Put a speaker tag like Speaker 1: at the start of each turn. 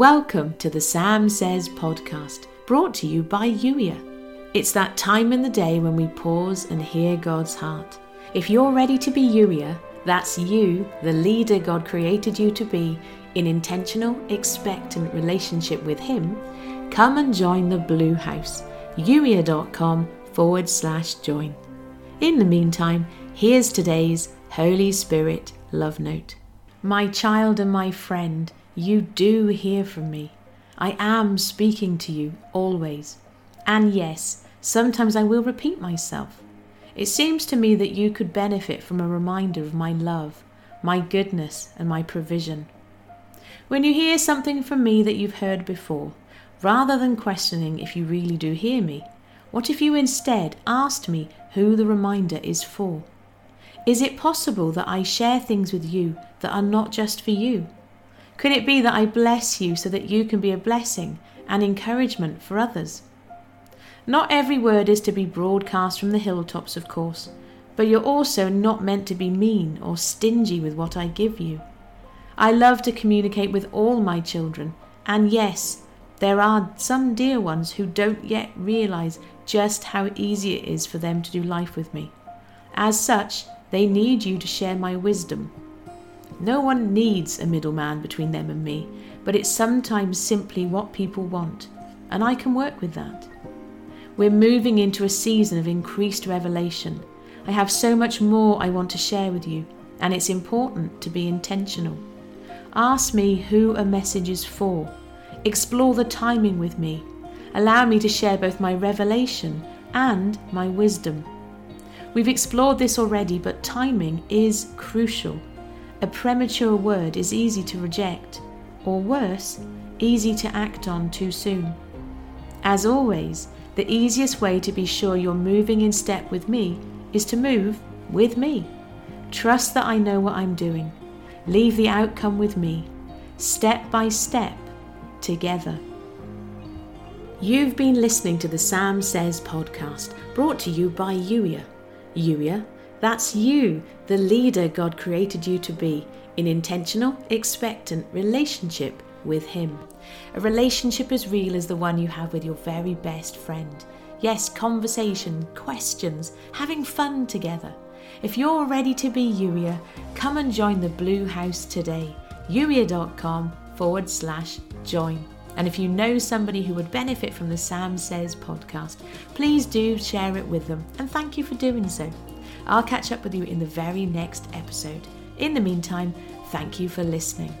Speaker 1: Welcome to the Sam Says podcast, brought to you by Yuya. It's that time in the day when we pause and hear God's heart. If you're ready to be Yuya, that's you, the leader God created you to be, in intentional, expectant relationship with Him, come and join the Blue House, yuya.com forward slash join. In the meantime, here's today's Holy Spirit love note. My child and my friend, you do hear from me. I am speaking to you always. And yes, sometimes I will repeat myself. It seems to me that you could benefit from a reminder of my love, my goodness, and my provision. When you hear something from me that you've heard before, rather than questioning if you really do hear me, what if you instead asked me who the reminder is for? Is it possible that I share things with you that are not just for you? Could it be that I bless you so that you can be a blessing and encouragement for others? Not every word is to be broadcast from the hilltops, of course, but you're also not meant to be mean or stingy with what I give you. I love to communicate with all my children, and yes, there are some dear ones who don't yet realize just how easy it is for them to do life with me. As such, they need you to share my wisdom no one needs a middleman between them and me, but it's sometimes simply what people want, and I can work with that. We're moving into a season of increased revelation. I have so much more I want to share with you, and it's important to be intentional. Ask me who a message is for. Explore the timing with me. Allow me to share both my revelation and my wisdom. We've explored this already, but timing is crucial. A premature word is easy to reject, or worse, easy to act on too soon. As always, the easiest way to be sure you're moving in step with me is to move with me. Trust that I know what I'm doing. Leave the outcome with me, step by step, together. You've been listening to the Sam Says podcast, brought to you by Yuya. Youier that's you, the leader God created you to be, in intentional, expectant relationship with Him. A relationship as real as the one you have with your very best friend. Yes, conversation, questions, having fun together. If you're ready to be Youier, come and join the Blue House today. Youier.com forward slash join. And if you know somebody who would benefit from the Sam Says podcast, please do share it with them. And thank you for doing so. I'll catch up with you in the very next episode. In the meantime, thank you for listening.